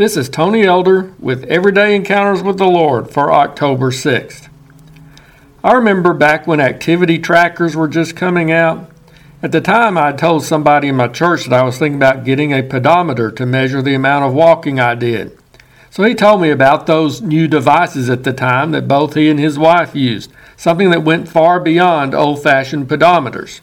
This is Tony Elder with Everyday Encounters with the Lord for October 6th. I remember back when activity trackers were just coming out. At the time, I told somebody in my church that I was thinking about getting a pedometer to measure the amount of walking I did. So he told me about those new devices at the time that both he and his wife used, something that went far beyond old fashioned pedometers.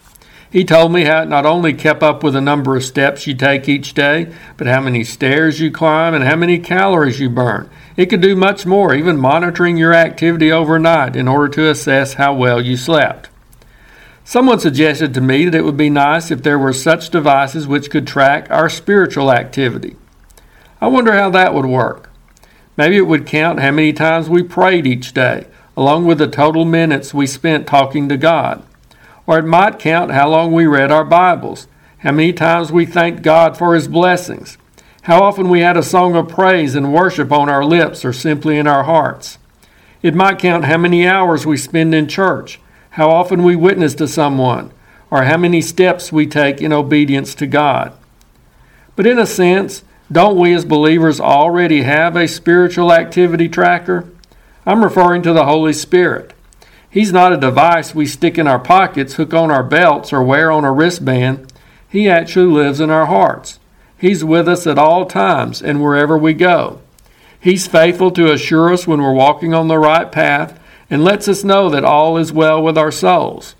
He told me how it not only kept up with the number of steps you take each day, but how many stairs you climb and how many calories you burn. It could do much more, even monitoring your activity overnight in order to assess how well you slept. Someone suggested to me that it would be nice if there were such devices which could track our spiritual activity. I wonder how that would work. Maybe it would count how many times we prayed each day, along with the total minutes we spent talking to God. Or it might count how long we read our Bibles, how many times we thanked God for His blessings, how often we had a song of praise and worship on our lips or simply in our hearts. It might count how many hours we spend in church, how often we witness to someone, or how many steps we take in obedience to God. But in a sense, don't we as believers already have a spiritual activity tracker? I'm referring to the Holy Spirit. He's not a device we stick in our pockets, hook on our belts, or wear on a wristband. He actually lives in our hearts. He's with us at all times and wherever we go. He's faithful to assure us when we're walking on the right path and lets us know that all is well with our souls.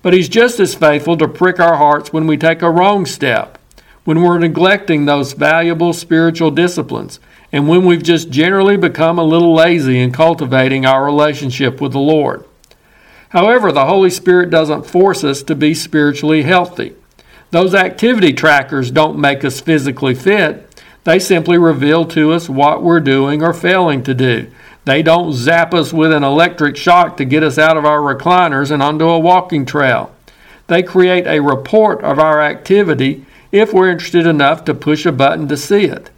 But He's just as faithful to prick our hearts when we take a wrong step, when we're neglecting those valuable spiritual disciplines, and when we've just generally become a little lazy in cultivating our relationship with the Lord. However, the Holy Spirit doesn't force us to be spiritually healthy. Those activity trackers don't make us physically fit. They simply reveal to us what we're doing or failing to do. They don't zap us with an electric shock to get us out of our recliners and onto a walking trail. They create a report of our activity if we're interested enough to push a button to see it.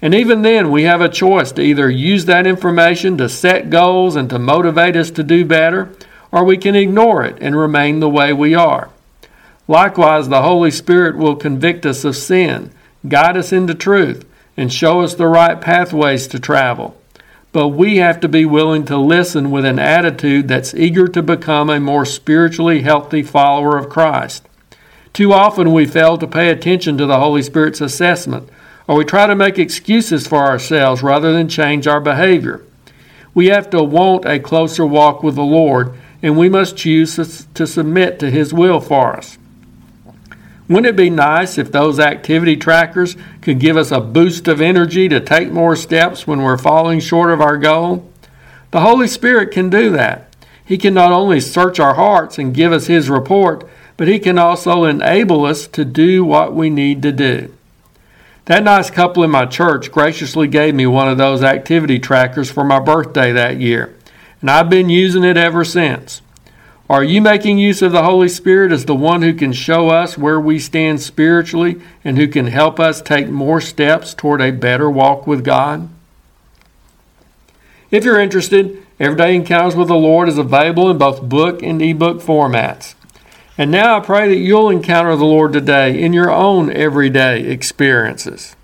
And even then, we have a choice to either use that information to set goals and to motivate us to do better, or we can ignore it and remain the way we are. Likewise, the Holy Spirit will convict us of sin, guide us into truth, and show us the right pathways to travel. But we have to be willing to listen with an attitude that's eager to become a more spiritually healthy follower of Christ. Too often we fail to pay attention to the Holy Spirit's assessment, or we try to make excuses for ourselves rather than change our behavior. We have to want a closer walk with the Lord and we must choose to submit to His will for us. Wouldn't it be nice if those activity trackers could give us a boost of energy to take more steps when we're falling short of our goal? The Holy Spirit can do that. He can not only search our hearts and give us His report, but He can also enable us to do what we need to do. That nice couple in my church graciously gave me one of those activity trackers for my birthday that year and I've been using it ever since. Are you making use of the Holy Spirit as the one who can show us where we stand spiritually and who can help us take more steps toward a better walk with God? If you're interested, Everyday Encounters with the Lord is available in both book and ebook formats. And now I pray that you'll encounter the Lord today in your own everyday experiences.